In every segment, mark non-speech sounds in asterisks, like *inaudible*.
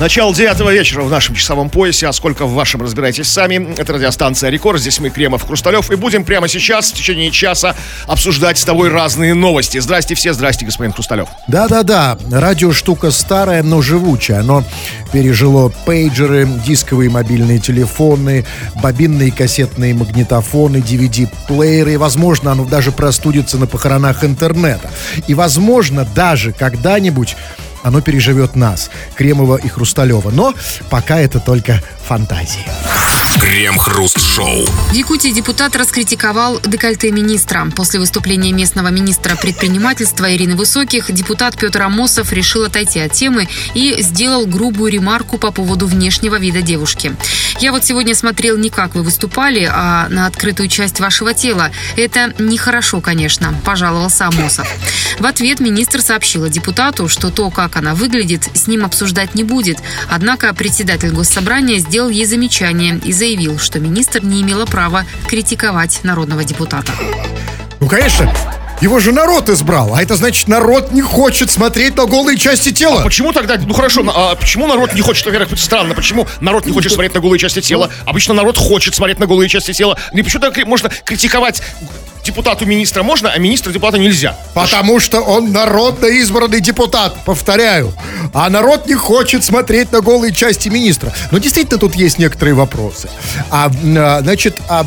Начало девятого вечера в нашем часовом поясе, а сколько в вашем, разбирайтесь сами. Это радиостанция «Рекорд», здесь мы, Кремов, Хрусталев, и будем прямо сейчас, в течение часа, обсуждать с тобой разные новости. Здрасте все, здрасте, господин Хрусталев. Да-да-да, радио штука старая, но живучая. Оно пережило пейджеры, дисковые мобильные телефоны, бобинные кассетные магнитофоны, DVD-плееры, и, возможно, оно даже простудится на похоронах интернета. И, возможно, даже когда-нибудь оно переживет нас, Кремова и Хрусталева. Но пока это только фантазии. Крем-хруст-шоу. В Якутии депутат раскритиковал декольте министра. После выступления местного министра предпринимательства Ирины Высоких депутат Петр Амосов решил отойти от темы и сделал грубую ремарку по поводу внешнего вида девушки. «Я вот сегодня смотрел не как вы выступали, а на открытую часть вашего тела. Это нехорошо, конечно», – пожаловался Амосов. В ответ министр сообщила депутату, что то, как она выглядит, с ним обсуждать не будет. Однако председатель госсобрания сделал ей замечание и заявил, что министр не имела права критиковать народного депутата. Ну, конечно, его же народ избрал, а это значит, народ не хочет смотреть на голые части тела. Почему тогда, ну хорошо, а почему народ не хочет, во-первых, странно, почему народ не хочет смотреть на голые части тела? Обычно народ хочет смотреть на голые части тела. И почему так можно критиковать депутату министра можно, а министру депутата нельзя. Потому что он народно избранный депутат, повторяю. А народ не хочет смотреть на голые части министра. Но действительно тут есть некоторые вопросы. А, а значит, а,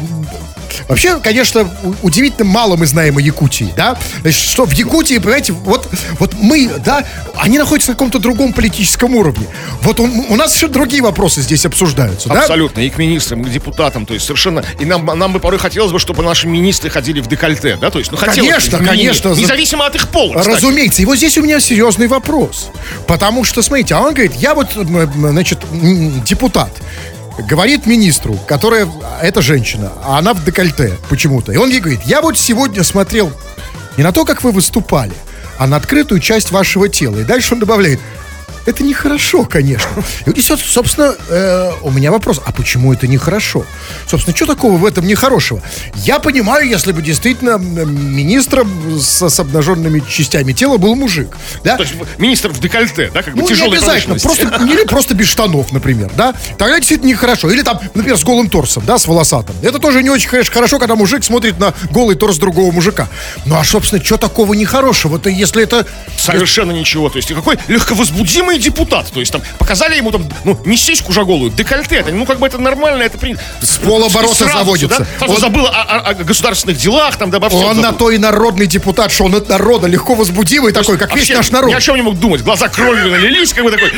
Вообще, конечно, удивительно мало мы знаем о Якутии, да? Значит, что в Якутии, понимаете, вот, вот мы, да, они находятся на каком-то другом политическом уровне. Вот он, у нас еще другие вопросы здесь обсуждаются, да? Абсолютно, и к министрам, и к депутатам, то есть совершенно, и нам, нам бы порой хотелось бы, чтобы наши министры ходили в декольте, да, то есть, ну, хотелось Конечно, бы, конечно. Независимо от их пола, кстати. Разумеется, и вот здесь у меня серьезный вопрос, потому что, смотрите, а он говорит, я вот, значит, депутат, говорит министру, которая, это женщина, а она в декольте почему-то. И он ей говорит, я вот сегодня смотрел не на то, как вы выступали, а на открытую часть вашего тела. И дальше он добавляет, это нехорошо, конечно. И вот собственно, э, у меня вопрос, а почему это нехорошо? Собственно, что такого в этом нехорошего? Я понимаю, если бы действительно министром с, с обнаженными частями тела был мужик. Да? То есть министр в декольте, да, как бы ну, тяжелой не обязательно, просто, или просто без штанов, например, да? Тогда действительно нехорошо. Или там, например, с голым торсом, да, с волосатым. Это тоже не очень, конечно, хорошо, когда мужик смотрит на голый торс другого мужика. Ну, а, собственно, что такого нехорошего-то, если это... Совершенно ничего. То есть какой легковозбудимый и депутат. То есть там показали ему там, ну, не сиську же голую, декольте. Это, ну, как бы это нормально, это принято. С полоборота заводится. Да? Он забыл о, о, о государственных делах, там, да, обо Он на то и народный депутат, что он от народа легко возбудимый такой, как весь наш народ. Ни о чем не мог думать. Глаза кровью налились, как бы такой...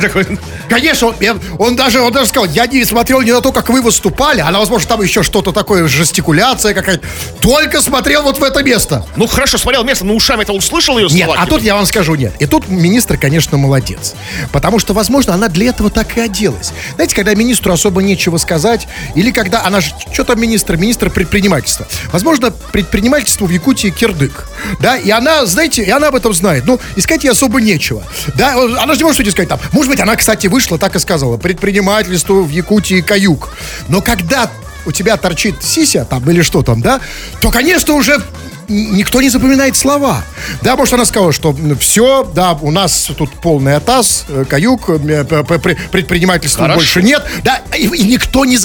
такой. Конечно, он, он, даже, он даже сказал, я не смотрел не на то, как вы выступали, а на, возможно, там еще что-то такое, жестикуляция какая-то. Только смотрел вот в это место. Ну, хорошо, смотрел место, но ушами это услышал ее слова? Нет, а тут я вам скажу, нет. И тут министр, конечно, молодец. Потому что, возможно, она для этого так и оделась. Знаете, когда министру особо нечего сказать, или когда она же, что там министр, министр предпринимательства. Возможно, предпринимательство в Якутии кирдык. Да, и она, знаете, и она об этом знает. Ну, искать ей особо нечего. Да, она же не может что сказать там. Может быть, она, кстати, вышла, так и сказала. Предпринимательство в Якутии каюк. Но когда у тебя торчит сися там или что там, да, то, конечно, уже никто не запоминает слова. Да, может, она сказала, что все, да, у нас тут полный атас, э, каюк, э, предпринимательства Хорошо. больше нет. Да, и, и никто не...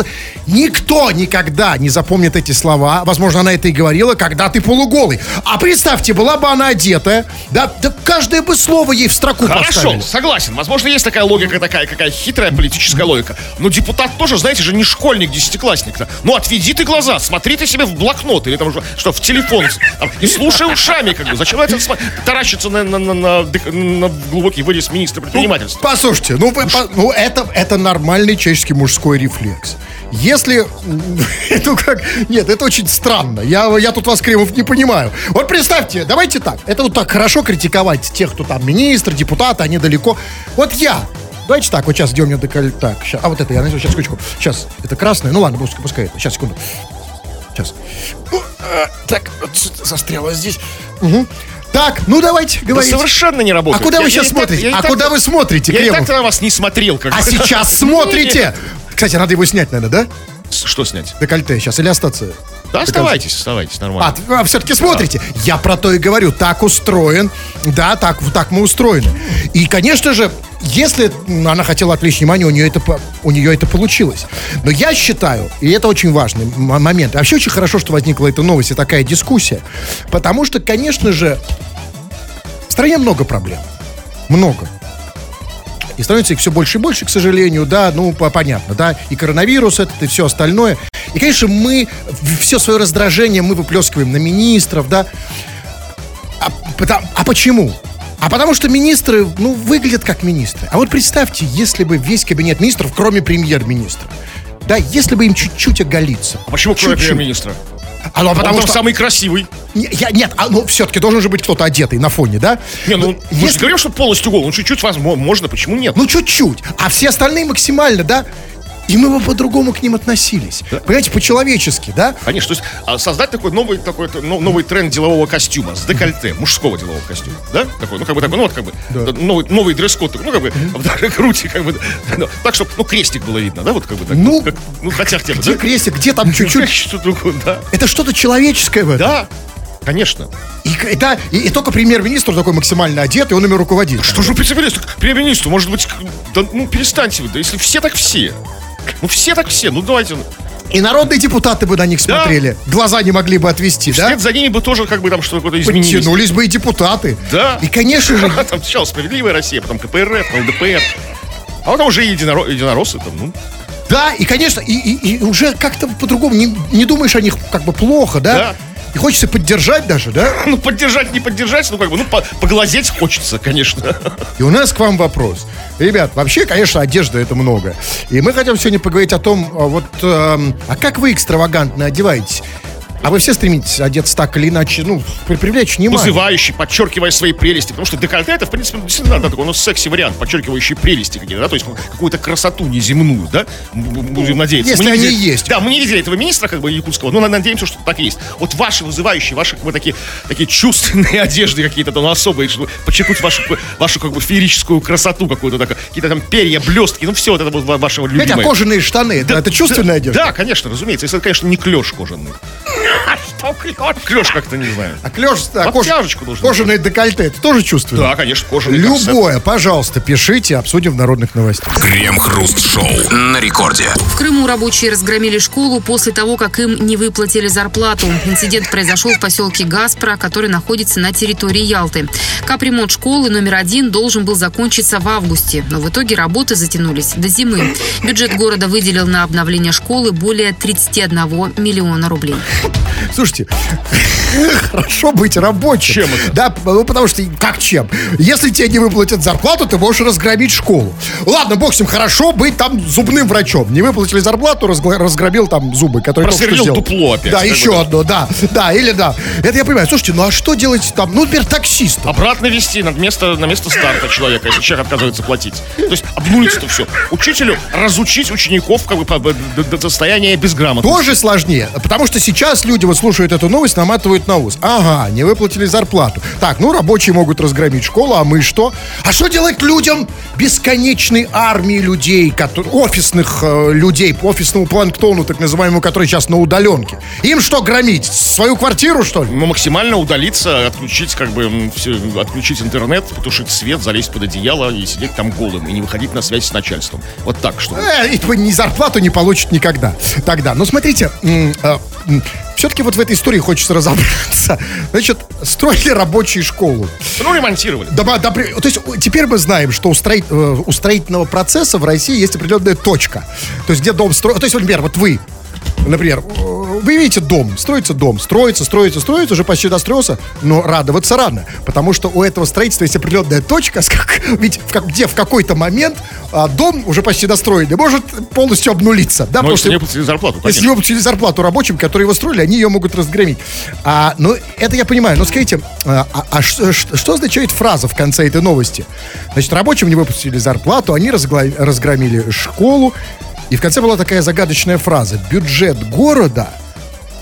Никто никогда не запомнит эти слова. Возможно, она это и говорила, когда ты полуголый. А представьте, была бы она одетая, да, да каждое бы слово ей в строку Хорошо, поставили. согласен. Возможно, есть такая логика, такая какая хитрая политическая логика. Но депутат тоже, знаете же, не школьник, десятиклассник. -то. Ну, отведи ты глаза, смотри ты себе в блокнот или там что, в телефон там, и слушай ушами, как бы. Зачем это таращиться на, на, на, на, на глубокий вырез министра предпринимательства? Ну, послушайте, ну, по, ну это, это нормальный человеческий мужской рефлекс. Если... *laughs* это как... Нет, это очень странно. Я, я тут вас, Кремов, не понимаю. Вот представьте, давайте так. Это вот так хорошо критиковать тех, кто там министр, депутаты, они далеко. Вот я Давайте так, вот сейчас, где у меня деколь... Так, сейчас, а вот это, я найду, сейчас, секундочку. Сейчас, это красное, ну ладно, пускай, пускай это. Сейчас, секунду. Сейчас. Э, так, вот застряла здесь. Угу. Так, ну давайте, говорите. Да совершенно не работает. А куда я, вы сейчас я смотрите? Я, а так, куда вы смотрите, Я Кремов? и так на вас не смотрел. Как а сейчас *laughs* смотрите! Кстати, надо его снять, наверное, да? Что снять? Декольте сейчас или остаться? Да, оставайтесь, оставайтесь, нормально. А, все-таки смотрите, я про то и говорю, так устроен, да, так, так мы устроены. И, конечно же, если она хотела отвлечь внимание, у нее это, у нее это получилось. Но я считаю, и это очень важный момент, вообще очень хорошо, что возникла эта новость и такая дискуссия, потому что, конечно же, в стране много проблем. Много. И становится их все больше и больше, к сожалению, да, ну, по- понятно, да, и коронавирус этот, и все остальное. И, конечно, мы все свое раздражение мы выплескиваем на министров, да. А, потому- а почему? А потому что министры, ну, выглядят как министры. А вот представьте, если бы весь кабинет министров, кроме премьер-министра, да, если бы им чуть-чуть оголиться. А почему кроме Чуть-чуть. премьер-министра? А, ну, а потому Он что... самый красивый. Не, я- нет, а, ну, все-таки должен же быть кто-то одетый на фоне, да? Не, ну, мы же если- говорим, что полностью гол. Ну, чуть-чуть возможно, можно, почему нет? Ну, чуть-чуть. А все остальные максимально, да? И мы бы по-другому к ним относились. Понимаете, по-человечески, да? Конечно, то есть а, создать такой новый, такой, ну, новый тренд делового костюма с декольте, *laughs* мужского делового костюма, да? Такой, ну, как бы такой, ну, вот как бы, да, новый, новый дресс-код, ну, как бы, в груди, как бы, ну, так, чтобы, ну, крестик было видно, да, вот как бы так, Ну, как, ну, хотя хотя бы, Где да? крестик, где там *laughs* чуть-чуть? Что-то другое, да. Это что-то человеческое в этом. Да, конечно. И, да, и, и только премьер-министр такой максимально одет, и он ими руководит. Что же премьер-министр? Премьер-министру, может быть, да, ну, перестаньте вы, да, если все так все. Ну, все так все, ну, давайте, ну, И народные депутаты бы на них Да. смотрели. Глаза не могли бы отвести, да? вслед за ними бы тоже, как бы, там что-то изменилось. Подтянулись бы и депутаты. Да. И, конечно же, *laughs* Там сначала «Справедливая Россия», потом КПРФ, потом ЛДПР. А потом уже и единоро- единороссы там, ну. да, и, конечно, и, и- и уже как-то по-другому не, не думаешь о них как бы плохо, да? Да. И хочется поддержать даже, да? *laughs* Ну, поддержать, не поддержать, ну, как бы, ну, по- поглазеть хочется, конечно. И у нас к вам вопрос. Ребят, вообще, конечно, одежда это много. И мы хотим сегодня поговорить о том, а вот, эм, а как вы экстравагантно одеваетесь? А вы все стремитесь одеться так или иначе, ну, при- привлечь внимание. Вызывающий, подчеркивая свои прелести. Потому что декольте это, в принципе, ну, действительно, да, такой, ну, секси-вариант, подчеркивающий прелести какие-то, да, то есть ну, какую-то красоту неземную, да, будем надеяться. если Мы они видели- есть. Да, мы не видели этого министра, как бы, якутского, но надеемся, что так и есть. Вот ваши вызывающие, ваши, как бы, такие, такие чувственные *laughs* одежды какие-то, там, особые, чтобы подчеркнуть вашу, вашу, как бы, феерическую красоту какую-то, такую, какие-то там перья, блестки, ну, все вот это вот ва- вашего а любимое. кожаные штаны, это, это чувственная одежда? Да, конечно, разумеется. Если это, конечно, не клеш кожаный. Что клеш? Клеш как-то не знаю. А клеш, а кож- Обтяжечку должен кожаные декольте, это тоже чувственно? Да, конечно, кожаный корсет. Любое, пожалуйста, пишите, обсудим в народных новостях. Крем-хруст-шоу на рекорде. В Крыму рабочие разгромили школу после того, как им не выплатили зарплату. Инцидент произошел в поселке Гаспро, который находится на территории Ялты. Капремонт школы номер один должен был закончиться в августе, но в итоге работы затянулись до зимы. Бюджет города выделил на обновление школы более 31 миллиона рублей. Слушайте, *laughs* хорошо быть рабочим. Чем это? Да, ну потому что, как чем? Если тебе не выплатят зарплату, ты можешь разгромить школу. Ладно, бог с ним, хорошо быть там зубным врачом. Не выплатили зарплату, разгромил там зубы, которые только что Просверлил сделал. дупло опять, Да, еще да. одно, да. Да, или да. Это я понимаю. Слушайте, ну а что делать там? Ну, например, таксистом. Обратно вести на место, на место старта человека, если человек отказывается платить. То есть обнулить это все. Учителю разучить учеников как бы, до, до состояния безграмотности. Тоже сложнее, потому что сейчас люди вот слушают эту новость, наматывают на ус. Ага, не выплатили зарплату. Так, ну рабочие могут разгромить школу, а мы что? А что делать людям бесконечной армии людей, котор- офисных э, людей, офисному планктону, так называемому, который сейчас на удаленке? Им что громить? Свою квартиру, что ли? Ну, максимально удалиться, отключить, как бы, м, всё, отключить интернет, потушить свет, залезть под одеяло и сидеть там голым, и не выходить на связь с начальством. Вот так, что. Э, и ни зарплату не получит никогда. Тогда. Но смотрите, все-таки вот в этой истории хочется разобраться. Значит, строили рабочие школу. Ну, ремонтировали. Да, да, то есть у- теперь мы знаем, что у, строит- э, у строительного процесса в России есть определенная точка. То есть где дом строится. То есть, например, вот вы, например, э, вы видите дом, строится дом, строится, строится, строится, уже почти достроился, но радоваться рано, потому что у этого строительства есть определенная точка, как- *laughs* ведь в как- где в какой-то момент а, дом уже почти достроенный может полностью обнулиться. Да, Но если не выплатили зарплату, если конечно. не выплатили зарплату рабочим, которые его строили, они ее могут разгромить. А, ну, это я понимаю. Но скажите, а, а- а ш- ш- что означает фраза в конце этой новости? Значит, рабочим не выплатили зарплату, они разгла- разгромили школу. И в конце была такая загадочная фраза. Бюджет города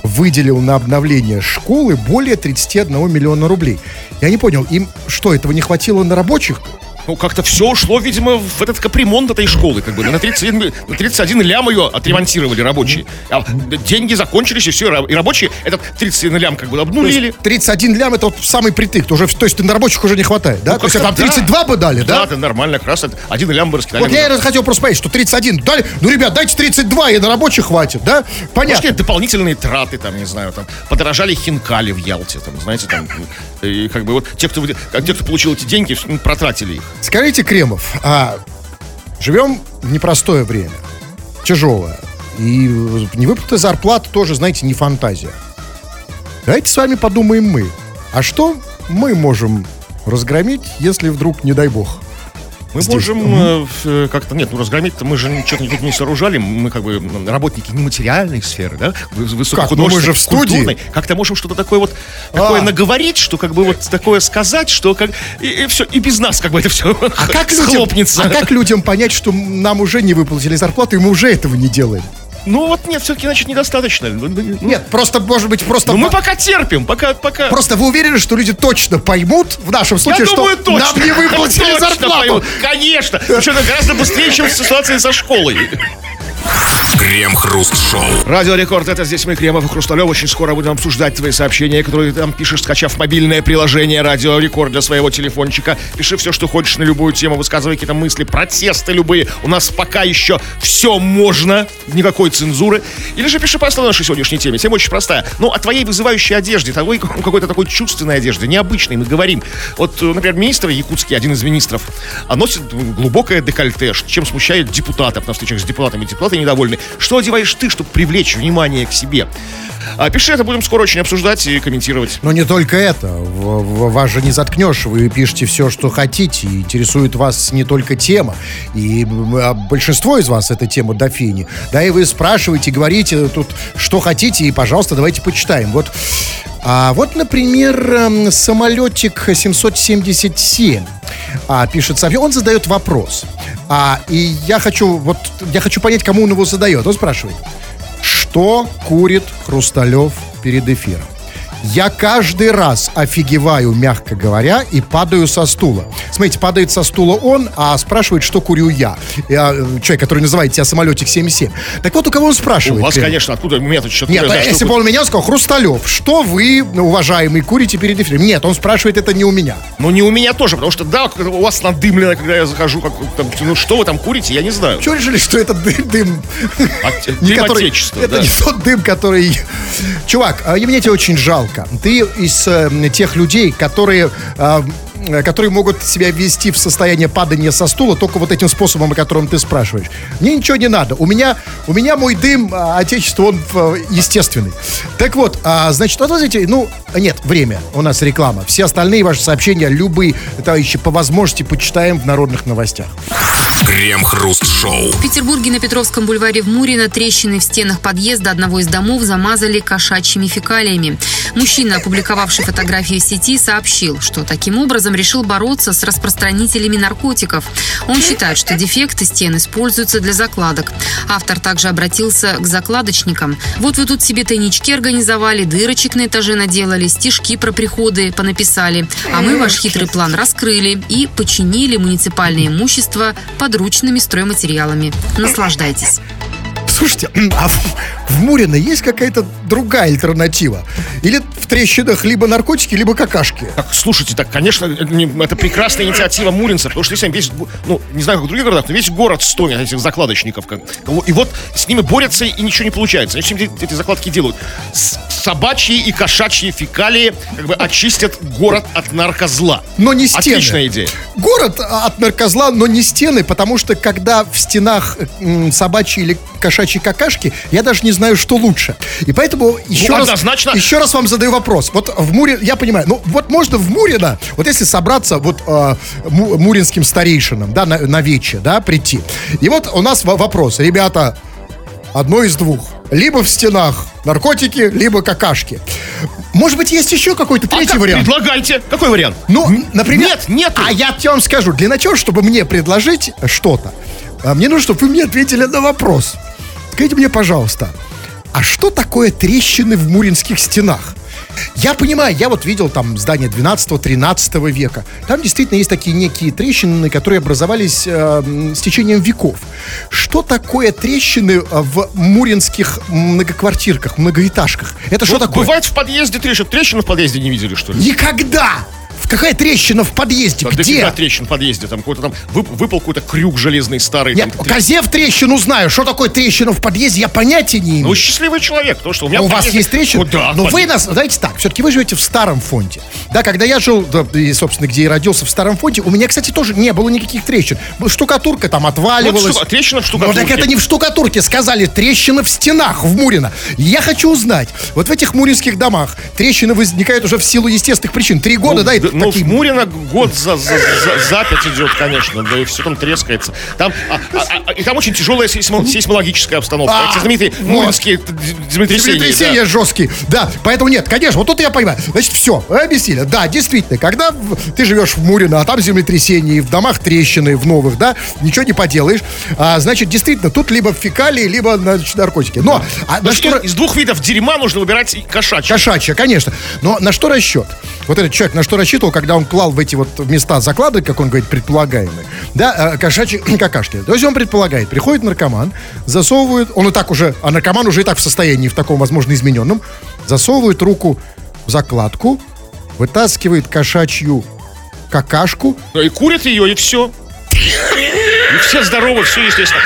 выделил на обновление школы более 31 миллиона рублей. Я не понял, им что, этого не хватило на рабочих? Ну, как-то все ушло, видимо, в этот капремонт этой школы, как бы. На 31, на 31 лям ее отремонтировали рабочие. А деньги закончились, и все, и рабочие этот 31 лям как бы обнулили. 31 лям это вот самый притык. Уже, то есть на рабочих уже не хватает, да? Ну, то есть там 32 бы дали, да? Да, это нормально, как раз один лям бы раскидали. Вот я и хотел просто понять, что 31 дали. Ну, ребят, дайте 32, и на рабочих хватит, да? Может, Понятно. какие-то дополнительные траты, там, не знаю, там, подорожали хинкали в Ялте, там, знаете, там, и как бы вот те, кто, а те, кто получил эти деньги, протратили их. Скажите, Кремов, а живем в непростое время, тяжелое. И невыплата зарплаты тоже, знаете, не фантазия. Давайте с вами подумаем мы. А что мы можем разгромить, если вдруг, не дай бог, Мы Здесь. можем э, э, как-то, нет, ну разгромить-то мы же ничего тут не сооружали, мы как бы работники нематериальной сферы, да, высокохудожественной, Ну, мы же в студии. Как-то можем что-то такое вот, такое А. наговорить, что как бы вот такое сказать, что как, и, все, и без нас как бы это все а *laughs* как, людям, схлопнется. а как людям понять, что нам уже не выплатили зарплату, и мы уже этого не делаем? Ну вот нет, все-таки, значит, недостаточно. Ну, ну, Нет, просто, может быть, просто... ну, мы по- пока терпим, пока, пока... Просто вы уверены, что люди точно поймут в нашем случае, Я думаю, что точно. нам не выплатили *laughs* зарплату? поймут. Конечно. Причем гораздо быстрее, чем ситуация со школой. Крем-хруст-шоу. Радио Рекорд, это здесь мы, Кремов и Хрусталев. Очень скоро будем обсуждать твои сообщения, которые ты там пишешь, скачав мобильное приложение Радио Рекорд для своего телефончика. Пиши все, что хочешь на любую тему, высказывай какие-то мысли, протесты любые. У нас пока еще все можно, никакой цензуры. Или же пиши по основной нашей сегодняшней теме. Тема очень простая. Ну, о твоей вызывающей одежде, твоей какой-то такой чувственной одежде, необычной. Мы говорим. Вот, э, например, министр якутский, один из министров, а, носит глубокое декольте, чем смущает депутатов на встречах с депутатами. Депутаты недовольны. Что одеваешь ты, чтобы привлечь внимание к себе? А, пиши, это будем скоро очень обсуждать и комментировать. Но не только это. Вас же не заткнешь. Вы пишете все, что хотите. И интересует вас не только тема. И а большинство из вас это тема дофини. Да, и вы спрашиваете, говорите тут, что хотите. И, пожалуйста, давайте почитаем. Вот, а, вот например, эм, самолетик 777 а, пишет сообщение. Он задает вопрос. А, и я хочу, вот, я хочу понять, кому он его задает. Он спрашивает. Что курит Хрусталев перед эфиром? Я каждый раз офигеваю, мягко говоря, и падаю со стула. Смотрите, падает со стула он, а спрашивает, что курю я. я э, человек, который называет тебя самолетик 77. Так вот, у кого он У спрашивает? вас, Кремов? конечно, откуда у меня тут что-то... Нет, а если бы он меня сказал, Хрусталев, что вы, уважаемый, курите перед эфиром? Нет, он спрашивает это не у меня. Ну, не у меня тоже, потому что, да, у вас надымлено, когда я захожу, как, там, ну, что вы там курите, я не знаю. Чего решили, что это дым? дым От- *laughs* дым который- это да. не тот дым, который... Чувак, а, мне тебя очень жалко. Ты из э, тех людей, которые... э, которые могут себя ввести в состояние падания со стула только вот этим способом, о котором ты спрашиваешь. Мне ничего не надо. У меня, у меня мой дым а, отечества, он э, естественный. Так вот, а, значит, вот знаете, ну, нет, время, у нас реклама. Все остальные ваши сообщения, любые, товарищи, по возможности почитаем в народных новостях. Крем-хруст-шоу. В Петербурге на Петровском бульваре в Мурино трещины в стенах подъезда одного из домов замазали кошачьими фекалиями. Мужчина, опубликовавший фотографию в сети, сообщил, что таким образом решил бороться с распространителями наркотиков. Он считает, что дефекты стен используются для закладок. Автор также обратился к закладочникам. Вот вы тут себе тайнички организовали, дырочек на этаже наделали, стишки про приходы понаписали. А мы ваш хитрый план раскрыли и починили муниципальное имущество подручными стройматериалами. Наслаждайтесь. Слушайте, а в, в Мурино есть какая-то другая альтернатива? Или в трещинах либо наркотики, либо какашки? Так, слушайте, так, конечно, это не- это прекрасная инициатива Муринца, потому что если весь, ну, не знаю, как в других городах, но весь город стонет этих закладочников. как- И вот с ними борются, и ничего не получается. Они всем эти, закладки делают. Собачьи и кошачьи фекалии как бы очистят город от наркозла. Но не стены. Отличная идея. Город а, от наркозла, но не стены, потому что когда в стенах м, собачьи или кошачьи какашки, я даже не знаю, что лучше. И поэтому еще, раз, однозначно. еще раз вам задаю вопрос. Вот в Муре, я понимаю, ну вот можно в Мурино, вот если собраться вот э, му- муринским старейшинам, да, на, на вече, да, прийти. И вот у нас во- вопрос, ребята, одно из двух. Либо в стенах наркотики, либо какашки. Может быть, есть еще какой-то А третий как? вариант? Предлагайте. Какой вариант? Ну, например... Нет, нет. А я тебе вам скажу, для начала, чтобы мне предложить что-то, а, мне нужно, чтобы вы мне ответили на вопрос. Скажите мне, пожалуйста, а что такое трещины в муринских стенах? Я понимаю, я вот видел там здание 12-13 века. Там действительно есть такие некие трещины, которые образовались э, с течением веков. Что такое трещины э, в муринских многоквартирках, многоэтажках? Это что Вот такое? Бывает в подъезде трещина. Трещину в подъезде не видели, что ли? Никогда! Какая трещина в подъезде? Да Где? дофига трещин в подъезде. Там какой-то там вып- выпал какой-то крюк железный старый. Нет, там, козе в трещину знаю. Что такое трещина в подъезде, я понятия не имею. Ну, счастливый человек, потому что у меня А у в вас подъезде- есть трещина? Ну, да. Но в вы нас, знаете так, все-таки вы живете в старом фонде. Да, когда я жил, да, и, собственно, где и родился, в старом фонде, у меня, кстати, тоже не было никаких трещин. Штукатурка там отваливалась. Вот штука- трещина в Ну, штукатурке. так это не в штукатурке, сказали, трещина в стенах в Мурино. Я хочу узнать, вот в этих муринских домах трещины возникают уже в силу естественных причин. Три года, Ну, да, и ну, такие... в Мурино год за, за, за, за пять идет, конечно, да и все там трескается. Там, а, а, а, и там очень тяжелая сейсмо- сейсмологическая обстановка. А, Эти знаменитые вот. муринские землетрясения. Землетрясения да. жесткие. Да, поэтому нет, конечно, вот тут я понимаю. Значит, все, объяснили. Да, действительно, когда ты живешь в Мурино, а там землетрясения, и в домах трещины, в новых, да, ничего не поделаешь. А, значит, действительно, тут либо фекалии, либо значит, наркотики. Но а То на что... из, двух видов дерьма нужно выбирать кошачье. Кошачья, конечно. Но на что расчет? Вот этот человек на что рассчитывал, когда он клал в эти вот места закладок, как он говорит, предполагаемые, да, э, кошачьи *clears throat* какашки. То есть он предполагает, приходит наркоман, засовывает, он и так уже, а наркоман уже и так в состоянии, в таком, возможно, измененном, засовывает руку в закладку, вытаскивает кошачью какашку, И курит ее, и все. И все здоровы, все естественно.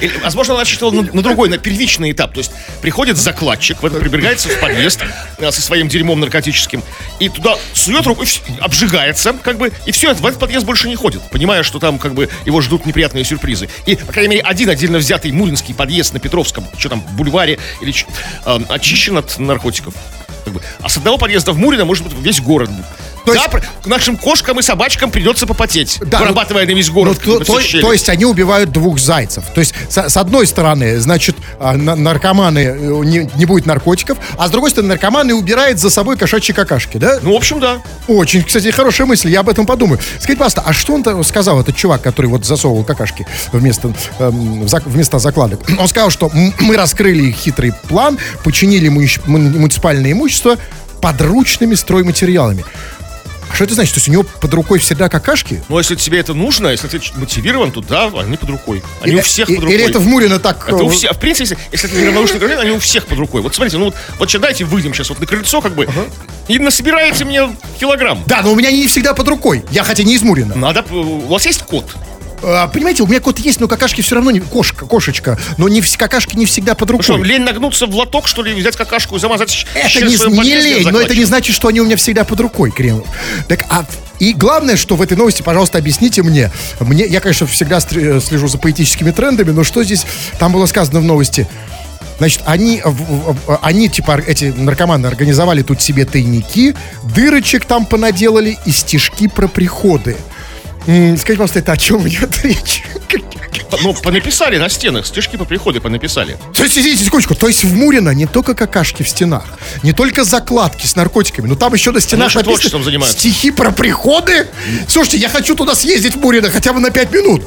Или, возможно, он рассчитывал на, на другой, на первичный этап. То есть приходит закладчик, в это прибегается в подъезд э, со своим дерьмом наркотическим, и туда сует руку, обжигается, как бы, и все, в этот подъезд больше не ходит, понимая, что там как бы его ждут неприятные сюрпризы. И, по крайней мере, один отдельно взятый муринский подъезд на Петровском, что там, бульваре, или э, очищен от наркотиков. Как бы. А с одного подъезда в Мурино может быть весь город. То да, есть- про- нашим кошкам и собачкам придется попотеть, Да, вырабатывая на весь Ну, город. то, бы, то- то есть они убивают двух зайцев. То есть с, с одной стороны, значит, а, на- наркоманы э, не, не будет наркотиков, а с другой стороны, наркоманы убирают за собой кошачьи какашки, да? Ну, в общем, да. Очень, кстати, хорошая мысль, я об этом подумаю. Скажите, пожалуйста, а что он сказал, этот чувак, который вот засовывал какашки вместо, эм, вместо закладок? *clears throat* Он сказал, что мы раскрыли хитрый план, починили муни- муни- муниципальное имущество подручными стройматериалами. А что это значит? То есть у него под рукой всегда какашки? Но если тебе это нужно, если ты мотивирован, то да, они под рукой. Они Или- у всех и- под рукой. Или это в Мурино так... Это у э, всех. В принципе, если, если это неравнодушный гражданин, они у всех под рукой. Вот смотрите, ну вот, вот сейчас дайте выйдем сейчас вот на крыльцо, как бы, и насобираете мне килограмм. Да, но у меня не всегда под рукой. Я хотя не из Мурина. Надо, у вас есть кот? А, понимаете, у меня кот есть, но какашки все равно не... Кошка, кошечка. Но не, какашки не всегда под Ну что, рукой. лень нагнуться в лоток, что ли, взять какашку и замазать Это не, не лень, но это не значит, что они у меня всегда под рукой, Кремов. Так, а и главное, что в этой новости, пожалуйста, объясните мне. Мне, я, конечно, всегда э, слежу за поэтическими трендами, но что здесь, там было сказано в новости. Значит, они, они, типа, эти наркоманы организовали тут себе тайники, дырочек там понаделали и стишки про приходы. М, Скажите, пожалуйста, это о чем идет *laughs* речь? Ну, понаписали на стенах, стишки по приходу понаписали. То есть, извините, секундочку, то есть в Мурино не только какашки в стенах, не только закладки с наркотиками, но там еще на стенах написано занимаются. стихи про приходы. Слушайте, я хочу туда съездить в Мурино хотя бы на 5 минут.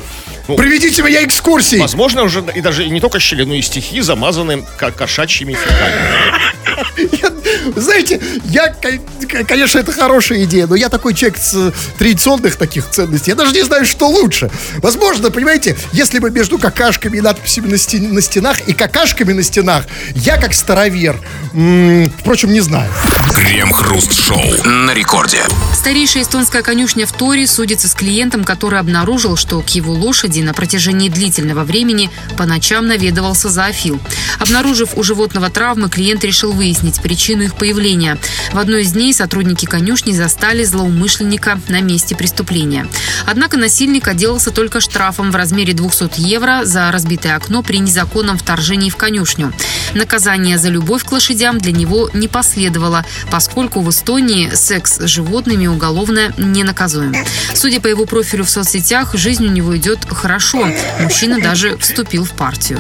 Ну, Приведите меня экскурсии. Возможно, уже и даже не только щели, но и стихи, замазанные ко- кошачьими фекалиями. *laughs* Я- знаете, я, ко- конечно, это хорошая идея, но я такой человек с э, традиционных таких ценностей. Я даже не знаю, что лучше. Возможно, понимаете, если бы между какашками и надписями на, стен- на стенах и какашками на стенах, я как старовер, м, впрочем, не знаю. Крем-хруст-шоу на рекорде. Старейшая эстонская конюшня в Торе судится с клиентом, который обнаружил, что к его лошади на протяжении длительного времени по ночам наведывался зоофил. Обнаружив у животного травмы, клиент решил выяснить причину их появления. В одной из дней сотрудники конюшни застали злоумышленника на месте преступления. Однако насильник отделался только штрафом в размере 200 евро за разбитое окно при незаконном вторжении в конюшню. Наказание за любовь к лошадям для него не последовало, поскольку в Эстонии секс с животными уголовно не наказуем. Судя по его профилю в соцсетях, жизнь у него идет хорошо. Мужчина даже вступил в партию.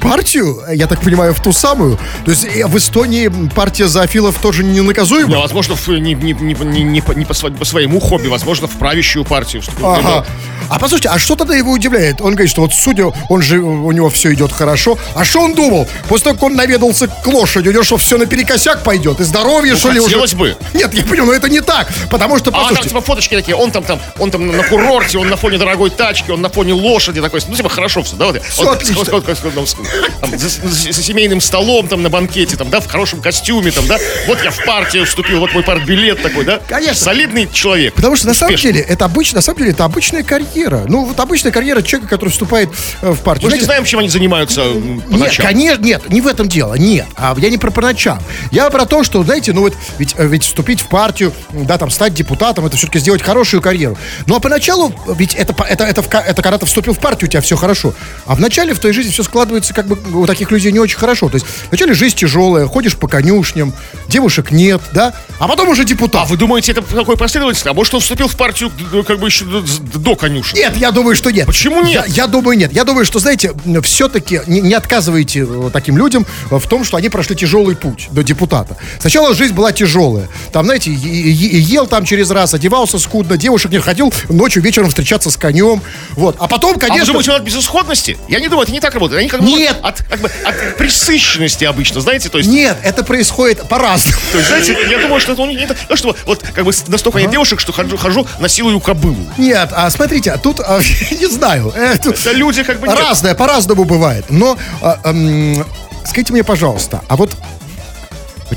Партию, я так понимаю, в ту самую. То есть э, в Эстонии партия зоофилов тоже не наказуема? Да, возможно, в- не, не, не, не, не по, не по своему хобби, возможно, в правящую партию вступил. Ага. А послушайте, а что тогда его удивляет? Он говорит, что вот судя, он же, у него все идет хорошо. А что он думал? После того, как он наведался к лошади, у него что, все наперекосяк пойдет? И здоровье, что ли, уже? бы. Нет, я понимаю, но это не так. Потому что, А там послушайте, типа фоточки такие, он там, там, он там на курорте, он на фоне дорогой тачки, он на фоне лошади такой, ну типа хорошо все, да, вот, Всё вот, отлично. с- с- с- с- там, за, за- за семейным столом там на банкете, там, да, в хорошем костюме, там, да, вот я в партию вступил, вот мой партбилет такой, да, Конечно. солидный человек, Потому что на самом Успешный. деле это обычно, на самом деле это обычная карьера. Ну вот обычная карьера человека, который вступает э, в партию. мы же не знаем, чем они занимаются по Нет, ночам. конечно, нет, не в этом дело, нет. А я не про по ночам. Я про то, что, знаете, ну вот, ведь, э, ведь вступить в партию, да, там, стать депутатом, это все-таки сделать хорошую карьеру. Ну а поначалу, ведь это, это, это, ка- это когда ты вступил в партию, у тебя все хорошо. А вначале в твоей жизни все складывается как бы у таких людей не очень хорошо. То есть вначале жизнь тяжелая, ходишь по конюшням, девушек нет, да, а потом уже депутат. А вы думаете, это такой последовательный? А может, он вступил в партию как бы еще до, до конюшен? Нет, я думаю, что нет. Почему нет? Я, я думаю, нет. Я думаю, что, знаете, все-таки не, не отказывайте э, таким людям э, в том, что они прошли тяжелый путь до депутата. Сначала жизнь была тяжелая. Там, знаете, ел там через раз, одевался скудно, девушек не ходил ночью, вечером встречаться с конем. Вот. А потом, А конечно... думаете, он от безысходности? Я не думаю, это не так работает. Они как бы Нет. от, как бы, от пресыщенности обычно, знаете, то есть Нет, это происходит по-разному. То есть, знаете, я думаю, что это у них не так. Ну, что вот, как бы, настолько нет девушек, что хожу, хожу насилую кобылу. Нет, а смотрите, а тут, а, *laughs* не знаю, э, тут Да люди как бы нет. разное, по-разному бывает. Но а, ам, скажите мне, пожалуйста, а вот,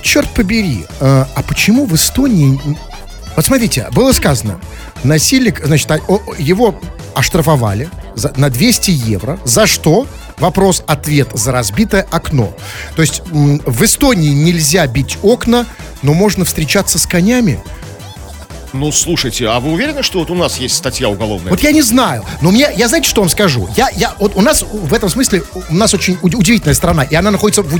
черт побери, а, а почему в Эстонии... Вот смотрите, было сказано, насильник, значит, а, его оштрафовали за- на 200 евро. За что? Вопрос, ответ за разбитое окно. То есть в Эстонии нельзя бить окна, но можно встречаться с конями. Ну, слушайте, а вы уверены, что вот у нас есть статья уголовная? Вот я не знаю, но мне, я знаете, что вам скажу? Я, я, вот у нас в этом смысле, у нас очень уд- удивительная страна, и она находится, в,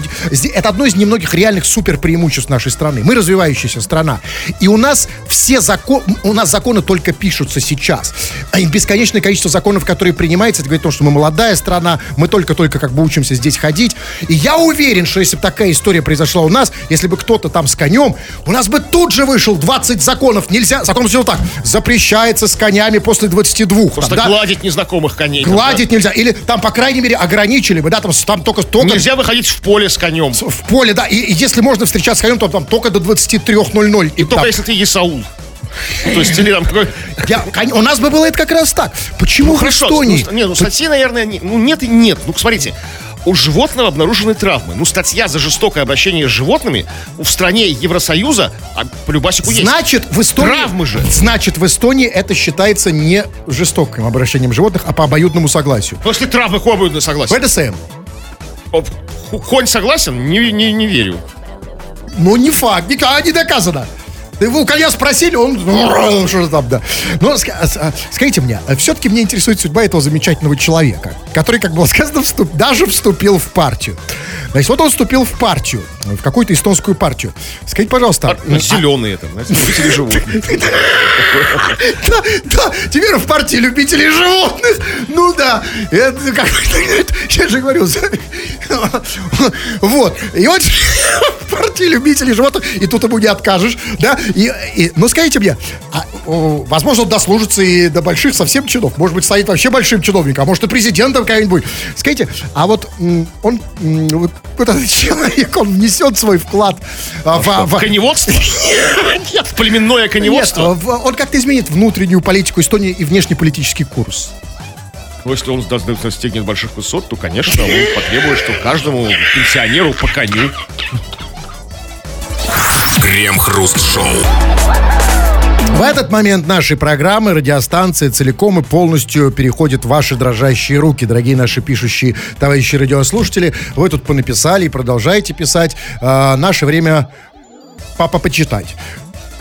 это одно из немногих реальных супер преимуществ нашей страны. Мы развивающаяся страна, и у нас все законы, у нас законы только пишутся сейчас. А и бесконечное количество законов, которые принимаются, это говорит о том, что мы молодая страна, мы только-только как бы учимся здесь ходить. И я уверен, что если бы такая история произошла у нас, если бы кто-то там с конем, у нас бы тут же вышел 20 законов. Нельзя, закон сделал так, запрещается с конями после 22. Просто да? гладить незнакомых коней. Гладить нельзя. Или там, по крайней мере, ограничили бы, да, там, там только, да? только Нельзя выходить в поле с конем. в поле, да. И, и если можно встречаться с конем, то там только до 23.00. И Только там- если ты Исаул. То есть, или там какой... Я- у нас бы было это как раз так. Почему в Хорошо, Эстонии? ну, не, ну статьи, наверное, не- ну нет и нет. Ну, смотрите, у животного обнаружены травмы. Ну, статья за жестокое обращение с животными в стране Евросоюза а, по любасику есть. Значит, в Эстонии... Травмы же. Значит, в Эстонии это считается не жестоким обращением животных, а по обоюдному согласию. Ну, если травмы обоюдно согласен. БДСМ. О, ху- Конь согласен? Не, не, не верю. Ну, не факт, никогда не доказано. Ты Его у коня спросили, он... «Ну, Что там, да. Но а, а, скажите мне, все-таки меня интересует судьба этого замечательного человека, который, как было сказано, вступ- даже вступил в партию. Значит, вот он вступил в партию, в какую-то эстонскую партию. Скажите, пожалуйста... а- Зеленые там, знаете, любители животных. *laughs* Да, да, теперь в партии любителей животных. Ну да, *laughs* я же говорю. *laughs* Вот. И вот *laughs* партии любителей животных, и тут ему не откажешь, да. И, и- ну скажите мне, а, о, возможно, он дослужится и до больших совсем чинов. Может быть, станет вообще большим чиновником, а может и президентом каким-нибудь. Скажите, а вот он, вот, вот этот *laughs* человек, он внесет свой вклад а, в- в- Коневодство? В племенное нет, коневодство? в- он как-то изменит внутреннюю политику Эстонии и внешнеполитический курс. Ну, если он до- до- достигнет больших высот, то, конечно, он потребует, что каждому пенсионеру по коню. Крем-хруст-шоу. В этот момент нашей программы радиостанция целиком и полностью переходит в ваши дрожащие руки, дорогие наши пишущие товарищи радиослушатели. Вы тут понаписали и продолжаете писать. А, наше время папа почитать.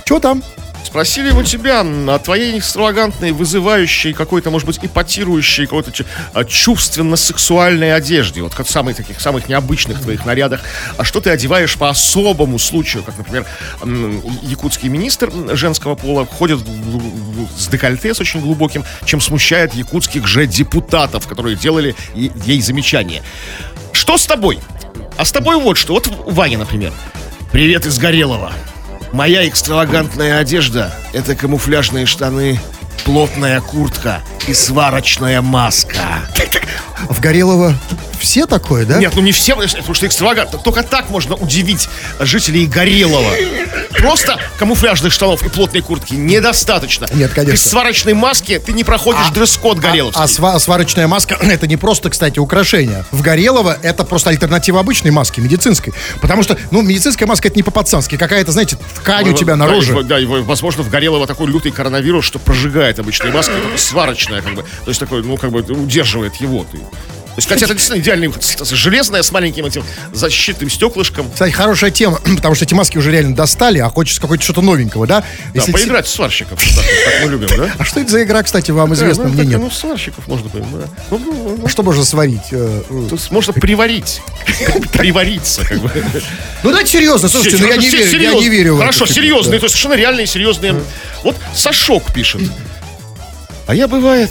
Что там? Спросили его тебя о твоей экстравагантной, вызывающей, какой-то, может быть, ипотирующей, какой-то а, чувственно-сексуальной одежде. Вот как самых таких, самых необычных твоих нарядах. А что ты одеваешь по особому случаю? Как, например, якутский министр женского пола ходит с декольте с очень глубоким, чем смущает якутских же депутатов, которые делали ей замечания. Что с тобой? А с тобой вот что. Вот Ваня, например. Привет из Горелого. Моя экстравагантная одежда — это камуфляжные штаны плотная куртка и сварочная маска. В Горелого все такое, да? Нет, ну не все, потому что экстравагантно. Только так можно удивить жителей Горелого. Просто камуфляжных штанов и плотной куртки недостаточно. Нет, конечно. Без сварочной маски ты не проходишь дресс-код Гореловский. А сва- сварочная маска это не просто, кстати, украшение. В Горелого это просто альтернатива обычной маске, медицинской. Потому что, ну, медицинская маска это не по-пацански. Какая-то, знаете, ткань у тебя на Да, и, Да, и, возможно, в Горелого такой лютый коронавирус, что прожигает обычные маски, сварочная, как бы. То есть такой, ну, как бы удерживает его. Ты. То есть, хотя это действительно идеальный. С- с- Железная, с маленьким этим защитным стеклышком. Кстати, хорошая тема, *clears throat* потому что эти маски уже реально достали, а хочется какого-то что-то новенького, да? Да, Если- поиграть в сварщиков, так, как мы любим, да? А что это за игра, кстати, вам известно? Да, ну, Мне так, нет. Ну, сварщиков можно, да. Ну, ну, Что можно сварить? Э, э, Тут можно приварить. *laughs* Привариться, как бы. Ну, давайте серьезно, слушайте, ну я не верю, я не верю Хорошо, серьезные, да. то есть совершенно реальные, серьезные. Вот Сашок пишет. А я, бывает,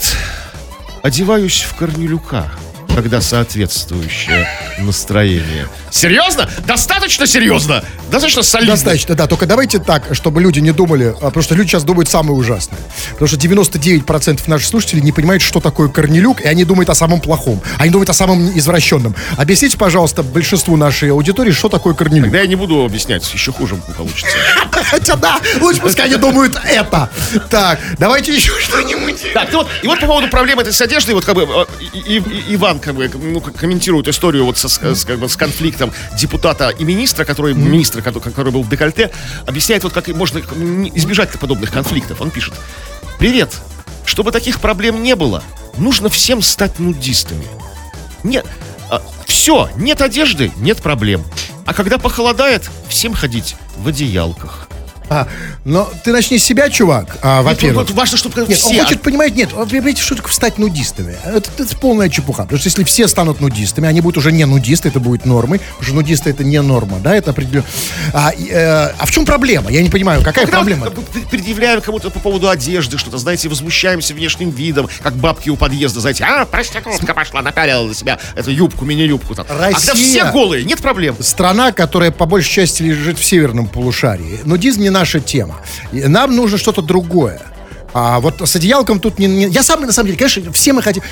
одеваюсь в корнелюка, когда соответствующее настроение. Серьезно? Достаточно серьезно? Достаточно солидно? Достаточно, да. Только давайте так, чтобы люди не думали, а, потому что люди сейчас думают самое ужасное. Потому что 99% наших слушателей не понимают, что такое корнелюк, и они думают о самом плохом. Они думают о самом извращенном. Объясните, пожалуйста, большинству нашей аудитории, что такое корнелюк. Да я не буду объяснять, еще хуже получится. Хотя да, лучше пускай они думают это. Так, давайте еще что-нибудь. Так, ну вот, и вот по поводу проблемы этой с одеждой, вот как бы и- Иван как бы ну, комментирует историю вот со, с, как бы, с конфликтом депутата и министра, который министр, который, который был в декольте, объясняет вот как можно избежать подобных конфликтов. Он пишет: Привет, чтобы таких проблем не было, нужно всем стать нудистами. Нет, все, нет одежды, нет проблем. А когда похолодает, всем ходить в одеялках. А, но ты начни с себя, чувак, а, во-первых. Вот важно, чтобы Нет, все. он хочет, понимаете, нет, вы понимаете, что такое стать нудистами? Это, это полная чепуха. Потому что если все станут нудистами, они будут уже не нудисты, это будет нормой. Потому что нудисты это не норма, да, это определенно. А, э, а в чем проблема? Я не понимаю, какая Когда проблема? предъявляем кому-то по поводу одежды что-то, знаете, возмущаемся внешним видом, как бабки у подъезда, знаете, а, проститутка пошла, напялила на себя эту юбку, мини-юбку там. А когда Россия. все голые, нет проблем. Страна, которая по большей части лежит в северном полушарии. Нудизм не наша тема. Нам нужно что-то другое. А вот с одеялком тут не, не- Я сам, на самом деле, конечно, все мы хотим...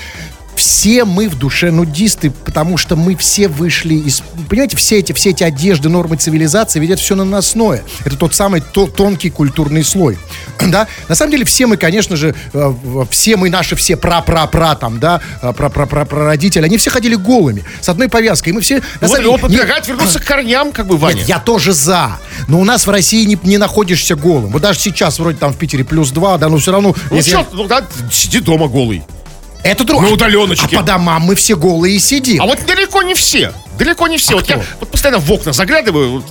Все мы в душе нудисты, потому что мы все вышли из... Понимаете, все эти, все эти одежды, нормы цивилизации, это все наносное. Это тот самый то- тонкий культурный слой. *clears throat* Да? На самом деле все мы, конечно же, э, все мы, наши все пра-пра-пра там, да, э, пра-пра-пра-родители, они все ходили голыми, с одной повязкой. И мы все... на Вот, самом он деле, не- вернуться *clears throat* к корням, как бы, Ваня. нет, я тоже за. Но у нас в России не, не находишься голым. Вот даже сейчас вроде там в Питере плюс два, да, но все равно... Ну, если чё, ну, да, сиди дома голый. Это друг... на удаленочке. А по домам мы все голые сидим. А вот далеко не все. Далеко не все. вот кто? я вот постоянно в окна заглядываю.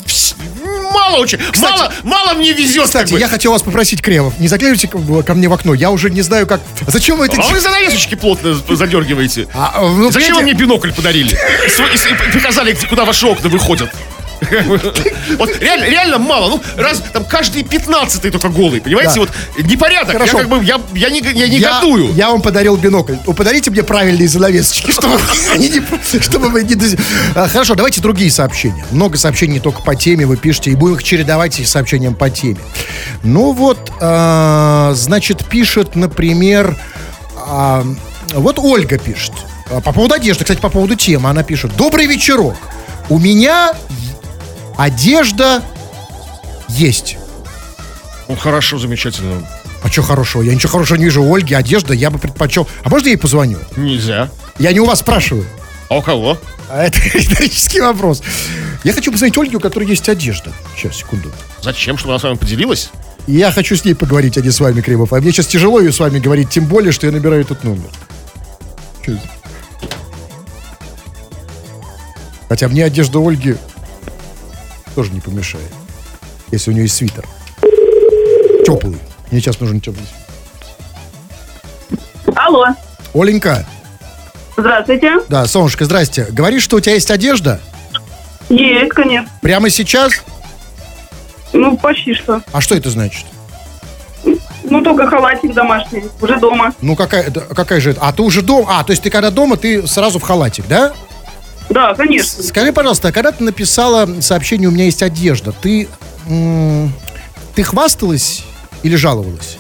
Мало очень. мало, мало мне везет. Кстати, как бы. я хотел вас попросить, Кремов, не заглядывайте ко, мне в окно. Я уже не знаю, как... Зачем вы это А вы занавесочки плотно задергиваете. А, ну, Зачем вы мне бинокль подарили? И показали, куда ваши окна выходят. Вот реально, реально мало. Ну, раз там каждый пятнадцатый только голый, понимаете? Да. Вот непорядок. Хорошо. Я как бы, я, я не, я не я, готую. я вам подарил бинокль. Вы подарите мне правильные занавесочки, чтобы, *laughs* они не- чтобы вы не... А, Хорошо, давайте другие сообщения. Много сообщений не только по теме вы пишете, и будем их чередовать с сообщением по теме. Ну вот, а, значит, пишет, например, а, вот Ольга пишет. По поводу одежды, кстати, по поводу темы она пишет. Добрый вечерок. У меня одежда есть. Ну, хорошо, замечательно. А что хорошего? Я ничего хорошего не вижу у Ольги. Одежда я бы предпочел. А можно я ей позвоню? Нельзя. Я не у вас спрашиваю. А у кого? А это *laughs* риторический вопрос. Я хочу позвонить Ольге, у которой есть одежда. Сейчас, секунду. Зачем, чтобы она с вами поделилась? Я хочу с ней поговорить, а не с вами, Кремов. А мне сейчас тяжело ее с вами говорить, тем более, что я набираю этот номер. Это? Хотя мне одежда Ольги тоже не помешает. Если у нее есть свитер. Теплый. Мне сейчас нужен теплый. Алло, Оленька, здравствуйте. да, солнышко, здрасте. Говоришь, что у тебя есть одежда? Есть, конечно. Прямо сейчас? Ну, почти что. А что это значит? Ну, только халатик домашний, уже дома. Ну, какая, какая же это? А, ты уже дома? А, то есть ты когда дома, ты сразу в халатик, да? Да, конечно. Скажи, пожалуйста, а когда ты написала сообщение «У меня есть одежда», ты, ты хвасталась или жаловалась?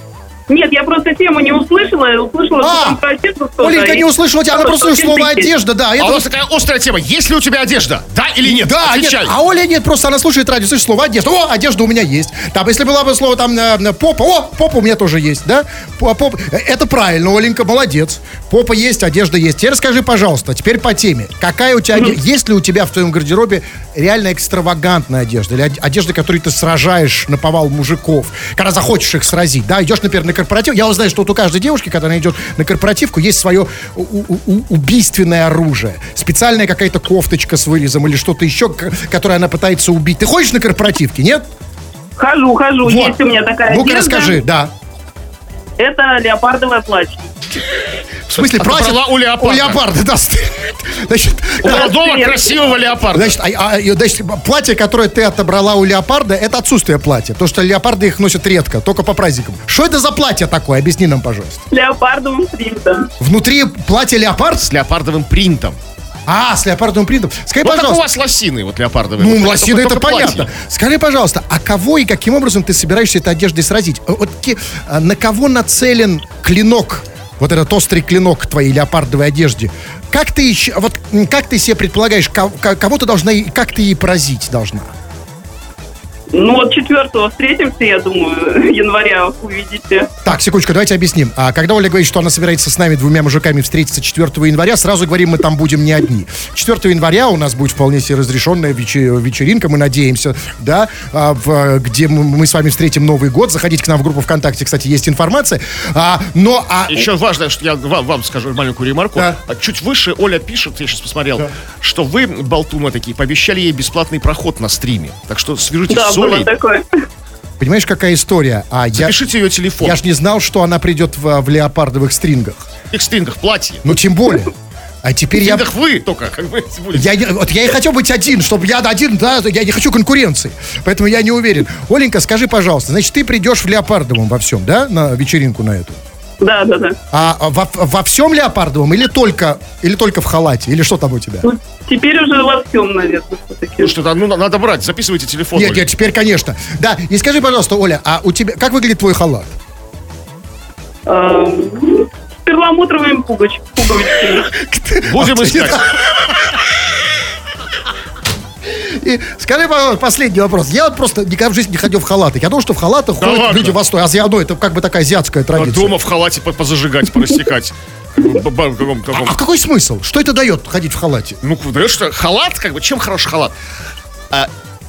Нет, я просто тему не услышала, услышала, что А, там про одежду что-то. Оленька не услышала тебя, она Что, просто что, слово одежда да. А это у нас такая острая тема. Есть ли у тебя одежда? Да или нет? Да, нет, Отвечай. а Оля нет, просто она слушает радио, слышит слово одежда. О, одежда у меня есть. Там, если было бы слово там э, э, попа, о, попа у меня тоже есть, да? По- поп- Это правильно, Оленька, молодец. Попа есть, одежда есть. Теперь скажи, пожалуйста, теперь по теме. Какая у тебя, оде- есть ли у тебя в твоем гардеробе реально экстравагантная одежда? Или од- одежда, которой ты сражаешь на повал мужиков, когда захочешь их сразить, да? Идешь, например, на корпоратив. Я вот знаю, что вот у каждой девушки, когда она идет на корпоративку, есть свое у- у- у- убийственное оружие. Специальная какая-то кофточка с вырезом или что-то еще, которое она пытается убить. Ты ходишь на корпоративке, нет? Хожу, хожу, Вот. есть у меня такая Ну-ка одежда. расскажи, да. Это леопардовое платье. В смысле, Отобрала у леопарда. У леопарда, да. Значит, У молодого красивого леопарда. Значит, а- а, значит, платье, которое ты отобрала у леопарда, это отсутствие платья. Потому что леопарды их носят редко, только по праздникам. Что это за платье такое? Объясни нам, пожалуйста. Леопардовым принтом. Внутри платье леопард? С леопардовым принтом. А, с леопардовым принтом. Скажи, Вот как у пожалуйста. вас лосины вот леопардовые. Ну, Вот лосины это только платье. понятно. Скажи, пожалуйста, а кого и каким образом ты собираешься этой одеждой сразить? Э, Вот а, на кого нацелен клинок? Вот этот острый клинок твоей леопардовой одежде. Как ты вот как ты себе предполагаешь, ко- ко- кого ты должна, и- как ты ей поразить должна? Ну вот 4 встретимся, я думаю, *laughs* января увидите. Так, секундочку, давайте объясним. А когда Оля говорит, что она собирается с нами, двумя мужиками, встретиться 4 января, сразу говорим, мы там будем не одни. 4 января у нас будет вполне себе разрешенная вече- вечеринка, мы надеемся, да, а, в- где мы, мы с вами встретим Новый год. Заходите к нам в группу ВКонтакте, кстати, есть информация. А, но, а... Еще важно, что я вам, вам скажу маленькую ремарку. Да. А Чуть выше Оля пишет, я сейчас посмотрел, что вы, болтуны такие, пообещали ей бесплатный проход на стриме. Так что свяжитесь Да, с было такое. Понимаешь, какая история? А я, запишите ее телефон. я ж не знал, что она придет в, в леопардовых стрингах. В их стрингах платье. Ну, тем более. *laughs* А теперь В я... стрингах вы только, как бы. Я, не- вот я и хотел быть один, чтобы я один, да, я не хочу конкуренции. Поэтому я не уверен. Оленька, скажи, пожалуйста, значит, ты придешь в леопардовом во всем, да, на вечеринку на эту? Да, да, да. А во, во всем леопардовом или только, или только в халате? Или что там у тебя? Ну, теперь уже во всем, наверное, все-таки. Ну что, ну, надо брать, записывайте телефон. Нет, Оля. нет, теперь, конечно. Да, и скажи, пожалуйста, Оля, а у тебя, как выглядит твой халат? Эм, С перламутровыми пугович- пуговичками. Будем искать. И скажи, пожалуйста, последний вопрос. Я вот просто никогда в жизни не ходил в халатах. Я думал, что в халатах Да ходят ладно? люди Востока. А ну, это как бы такая азиатская А традиция. дома в халате по- позажигать, порастекать. Каком- А какой смысл? Что это дает, ходить в халате? Ну, знаешь что, халат, как бы, чем хорош халат? А,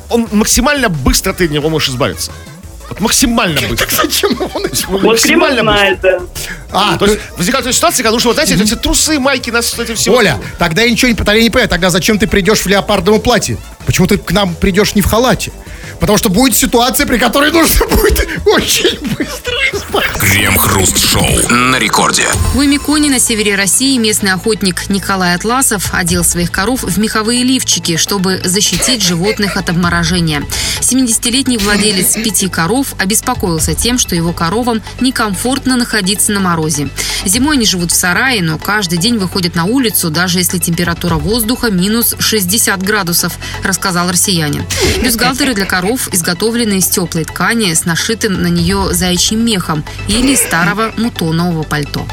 он максимально быстро ты от него можешь избавиться. Вот максимально быстро. Зачем он Вот знает, да. А, То есть возникает такая ситуация, когда, ну что, вот знаете, эти трусы, майки, нас эти все. Оля, тогда я ничего не, тогда я не понимаю, тогда зачем ты придешь в леопардовом платье? Почему ты к нам придешь не в халате? Потому что будет ситуация, при которой нужно будет *laughs* очень быстро избавиться. Крем-хруст-шоу на рекорде. В Эмиконе на севере России местный охотник Николай Атласов одел своих коров в меховые лифчики, чтобы защитить животных от обморожения. 70-летний владелец пяти коров обеспокоился тем, что его коровам некомфортно находиться на морозе. Зимой они живут в сарае, но каждый день выходят на улицу, даже если температура воздуха минус 60 градусов, рассказал россиянин. Бюстгальтеры для коров изготовлены из теплой ткани с нашитым на нее заячьим мехом или старого мутонового пальто.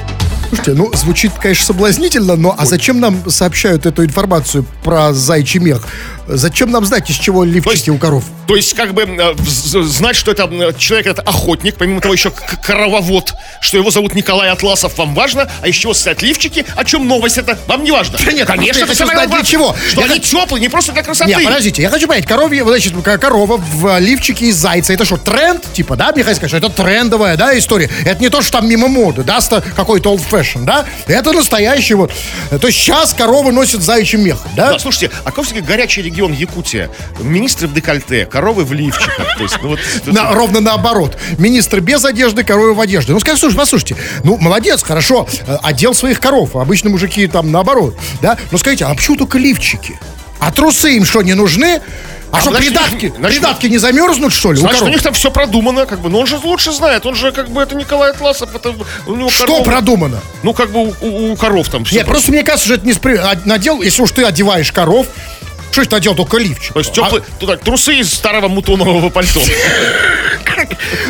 Слушайте, ну, звучит, конечно, соблазнительно, но а зачем нам сообщают эту информацию про зайчий мех? Зачем нам знать, из чего лифчики у коров? То есть, как бы, э, знать, что это э, человек, это охотник, помимо того еще корововод, что его зовут Николай Атласов, вам важно, а из чего состоят лифчики, о чем новость это, вам не важно. Да нет, конечно, это самое знать, для важное, чего. Что Я они хочу- теплые, не просто для красоты. Не, подождите, я хочу понять, коровья, значит, корова в лифчике из зайца, это что, тренд, типа, да, сказать, что это трендовая, да, история? Это не то, что там мимо моды, да, какой-то old fashion, да? Это настоящий вот, э, то есть сейчас коровы носят заячьим мехом, да? Да, слушайте, а какой все-таки горячий регион Якутия? Министры в декольте, коровы в лифчиках. То есть, ну вот... На- ровно наоборот. Министр без одежды, коровы в одежде. Ну, скажи, слушай, послушайте, ну, молодец, хорошо, э, одел своих коров. а Обычно мужики там наоборот, да? Ну, скажите, а почему только лифчики? А трусы им что, не нужны? А, А что, значит, придатки, значит, придатки не замерзнут, что ли, у Значит, у коров? них там все продумано, как бы, но он же лучше знает, он же, как бы, это Николай Атласов, это у него Что коровы- продумано? Ну, как бы, у, у- у коров там все. Нет, просто мне кажется, что это не надел, если уж ты одеваешь коров, Что это надел только лифчик? То есть теплые, туда, трусы из старого мутонового пальто.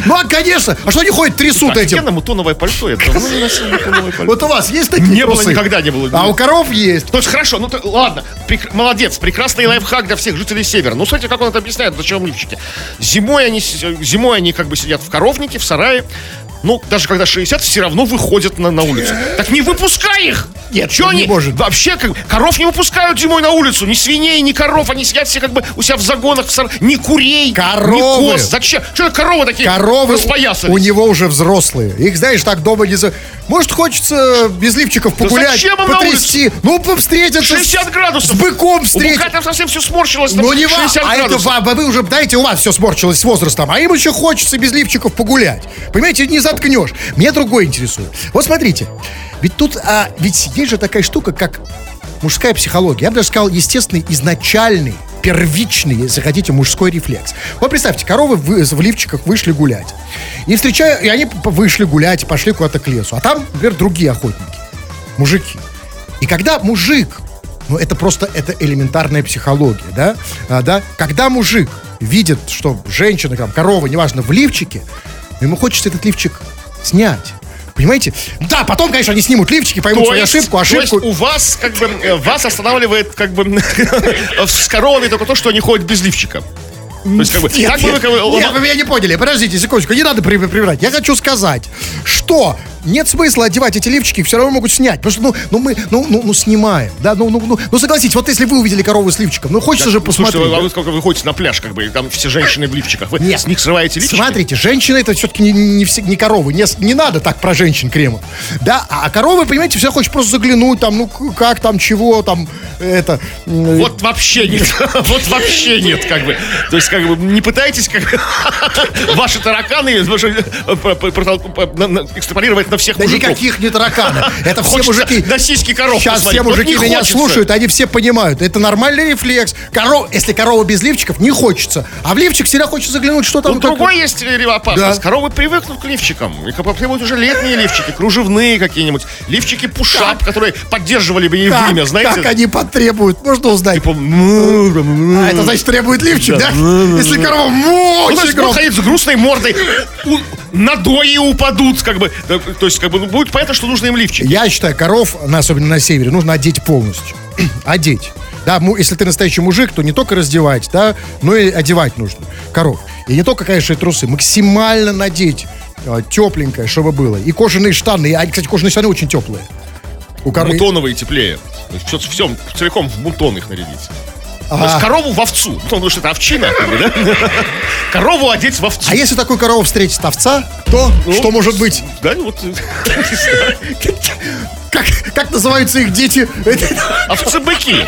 Ну, а, конечно. А что они ходят, трясут этим? Офигенно мутоновое пальто. Я давно не носил мутоновое пальто. Вот у вас есть такие Не было, никогда не было. А у коров есть. То есть хорошо, ну ладно, молодец, прекрасный лайфхак для всех жителей Севера. Ну, смотрите, как он это объясняет, зачем лифчики. Зимой они, зимой они как бы сидят в коровнике, в сарае. Ну, даже когда 60, все равно выходят на, на улицу. Так не выпускай их! Нет, не они может. вообще как коров не выпускают зимой на улицу, ни свиней, ни коров, они сидят все как бы у себя в загонах, в ни курей, Коровы. ни коз. Зачем? Что коровы такие Коровы у него уже взрослые. Их, знаешь, так дома не... за- Может, хочется без лифчиков погулять, зачем им на потрясти. Ну, встретиться с- 60 градусов. С быком У встретиться. быка там совсем все сморщилось. там Ну не вам, 60 а это градусов. а вы уже, знаете, у вас все сморщилось с возрастом, а им еще хочется без лифчиков погулять. Понимаете, не заткнешь. Меня другое интересует. Вот смотрите, ведь тут, а, ведь есть же такая штука, как мужская психология. Я бы даже сказал, естественный, изначальный, первичный, если хотите, мужской рефлекс. Вот представьте, коровы вы- в лифчиках вышли гулять. И встречаю, и они вышли гулять, пошли куда-то к лесу. А там, например, другие охотники мужики. И когда мужик, ну это просто это элементарная психология, да, А, да, когда мужик видит, что женщина, там, корова, неважно, в лифчике, ему хочется этот лифчик снять. Понимаете? Да, потом, конечно, они снимут лифчики, поймут То свою есть- ошибку, То есть ошибку. у вас как бы э, вас останавливает как бы *laughs* с коровами только то, что они ходят без лифчика. То есть как бы Нет, так бы вы нет, как бы- нет, вы меня не поняли. Подождите секундочку, не надо при- приврать. Я хочу сказать, что нет смысла одевать эти лифчики, все равно могут снять. Потому что, ну, ну мы, ну, ну, ну, снимаем. Да, ну, ну, ну, ну, согласитесь, вот если вы увидели корову с лифчиком, ну, хочется же Ну, Слушайте, посмотреть. а да? вы сколько вы ходите на пляж, как бы, там все женщины в лифчиках. Вы Нет. с них срываете лифчики? Смотрите, женщины это все-таки не, не, все- не коровы. Не, не надо так про женщин кремов. Да, а, а коровы, понимаете, всегда хочешь просто заглянуть, там, ну, как там, чего там, это. Вот вообще нет. *laughs* Вот вообще нет, как бы. То есть, как бы, не пытайтесь, как *laughs* ваши тараканы экстраполировать на всех Да мужиков. никаких не тараканы. *laughs* Это все мужики. на сиськи коров Сейчас все мужики меня слушают, они все понимают. Это нормальный рефлекс. Коров, если корова без лифчиков, не хочется. А в лифчик всегда хочется заглянуть, что там. Как- другой есть опасность. Коровы привыкнут к лифчикам. И как бы требуют уже летние лифчики, кружевные какие-нибудь. Лифчики пушап, которые поддерживали бы ей время, знаете. как они потребуют, можно узнать. Типа, ну, ну, А это значит требует лифчик, да? Если корова Ну, будут громко. ходить с грустной мордой, надои упадут, как бы. Да, То есть, как бы, ну, будет понятно, что нужно им лифчик. Я считаю, коров, особенно на севере, нужно одеть полностью. *clears throat* одеть. Да, если ты настоящий мужик, то не только раздевать, да, но и одевать нужно коров. И не только, конечно, и трусы. Максимально надеть э, тепленькое, чтобы было. И кожаные штаны. А, кстати, кожаные штаны очень теплые. У коровы. Мутоновые теплее. То есть все, все целиком в мутон их нарядить. То есть корову в овцу. Ну, потому что это овчина, да? *laughs* Корову одеть в овцу. А если такую корову встретит овца, то Ну, что может быть? Да, ну вот. *laughs* Как, как называются их дети? Овцы-быки.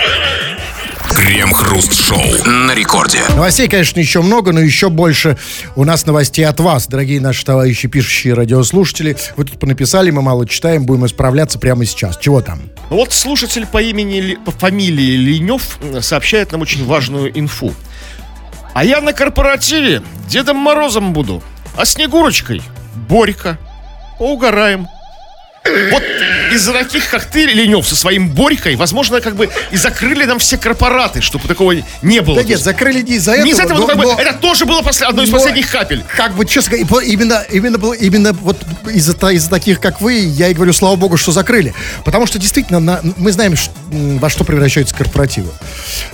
Крем-хруст-шоу на рекорде. Новостей, конечно, еще много, но еще больше у нас новостей от вас, дорогие наши товарищи, пишущие радиослушатели. Вы тут понаписали, мы мало читаем, будем исправляться прямо сейчас. Чего там? Ну Вот слушатель по имени, по фамилии Ленев м, сообщает нам очень важную инфу. А я на корпоративе Дедом Морозом буду, а Снегурочкой Борька. Поугараем. Вот из-за таких, как ты, Ленев, со своим Борькой, возможно, как бы и закрыли нам все корпораты, чтобы такого не было. Да нет, закрыли не из-за этого. не из этого, но- но как бы но- это тоже было после, одной из но- последних капель. Как бы, честно говоря, именно, именно, было- именно вот из-за из-за таких, как вы, я и говорю, слава богу, что закрыли. Потому что действительно на- мы знаем, во что превращаются корпоративы.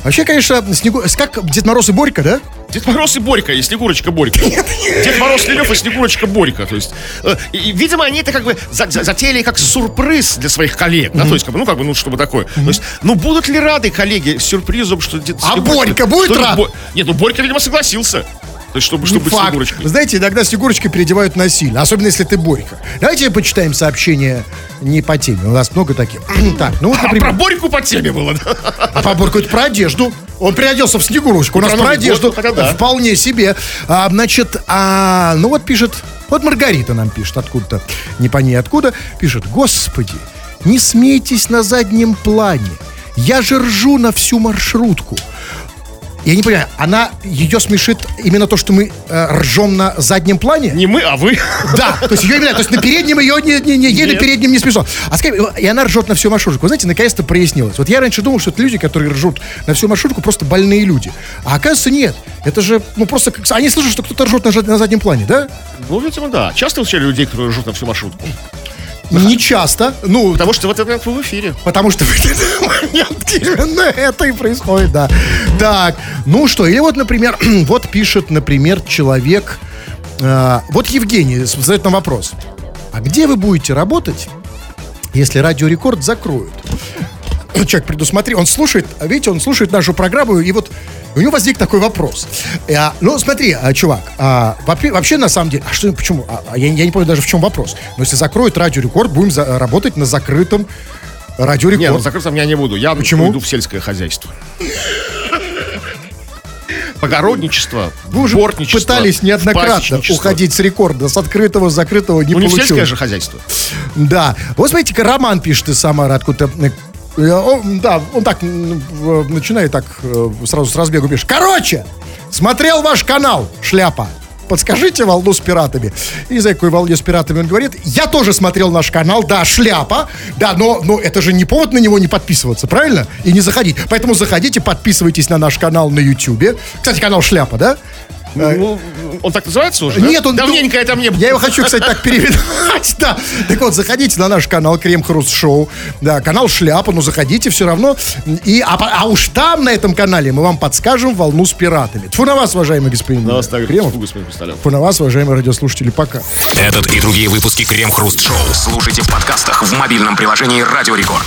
Вообще, конечно, Снегу... как Дед Мороз и Борька, да? Дед Мороз и Борька, и Снегурочка Борька. Дед Мороз Ленев и Снегурочка Борька. То есть, э, и, видимо, они это как бы за- за- затеяли как сюрприз для своих коллег. Да, то есть, как бы, ну, как бы, ну, чтобы такое. То есть, ну, будут ли рады коллеги сюрпризом, что дед А Борька будет рад? Бо- Нет, ну, Борька, видимо, согласился. То есть, чтобы, чтобы быть. Снегурочкой. Знаете, иногда Снегурочкой переодевают насильно, особенно если ты Борька. Давайте почитаем сообщения не по теме. У нас много таких. *clears throat* так, ну вот, А про например, Борьку по теме было, а по Борьку это про одежду. Он переоделся в Снегурочку. У нас про одежду. хотя да. Вполне себе. А, значит, а, ну вот пишет, вот Маргарита нам пишет откуда-то, не по ней откуда, пишет, господи, не смейтесь на заднем плане. Я же ржу на всю маршрутку. Я не понимаю, она, ее смешит именно то, что мы э, ржем на заднем плане? Не мы, а вы. Да, то есть ее именно, то есть на переднем ее не, не, не ей на переднем не смешно. А скажи, и она ржет на всю маршрутку. Вы знаете, наконец-то прояснилось. Вот я раньше думал, что это люди, которые ржут на всю маршрутку, просто больные люди. А оказывается, нет. Это же, ну просто, как- они слышат, что кто-то ржет на, на заднем плане, да? Ну, видимо, да. Часто встречали людей, которые ржут на всю маршрутку? Не часто. Ну, Потому что в этот момент вы в эфире. Потому что *laughs* в этот момент именно это и происходит, да. Так, ну что, или вот, например, *clears throat* вот пишет, например, человек, э, вот Евгений задает нам вопрос. А где вы будете работать, если радиорекорд закроют? *clears throat* Человек предусмотри, он слушает, а видите, он слушает нашу программу, и вот у него возник такой вопрос. А, ну, смотри, а, чувак, а, вообще, на самом деле, а что, почему? А, а я, я не понял даже, в чем вопрос. Но если закроют радиорекорд, будем за- работать на закрытом радиорекорд. Нет, ну, закрытым я не буду. Я Почему? уйду в сельское хозяйство. Огородничество, Вы уже пытались неоднократно уходить с рекорда, с открытого, с закрытого не Ну, не в получилось. сельское же хозяйство. Да. Вот смотрите-ка, Роман пишет из Самары откуда-то. Э, он, Да, он так в- начинает так э, сразу с разбегу пишет. Короче, смотрел ваш канал, шляпа. Подскажите волну с пиратами. И знаю, какой волне с пиратами он говорит. Я тоже смотрел наш канал, да, шляпа. Да, но, но это же не повод на него не подписываться, правильно? И не заходить. Поэтому заходите, подписывайтесь на наш канал на Ютубе. Кстати, канал шляпа, да? Ну, он так называется уже? да? Нет, он... Давненько я там не был. Я его хочу, кстати, так *laughs* перевидать, да. Так вот, заходите на наш канал Крем Хруст Шоу. Да, канал Шляпа, но заходите все равно. И, а, а уж там, на этом канале, мы вам подскажем волну с пиратами. Тьфу на вас, уважаемый господин На вас так, Кремов. фу, господин Пистолет. Тьфу на вас, уважаемые радиослушатели, пока. Этот и другие выпуски Крем Хруст Шоу слушайте в подкастах в мобильном приложении Радио Рекорд.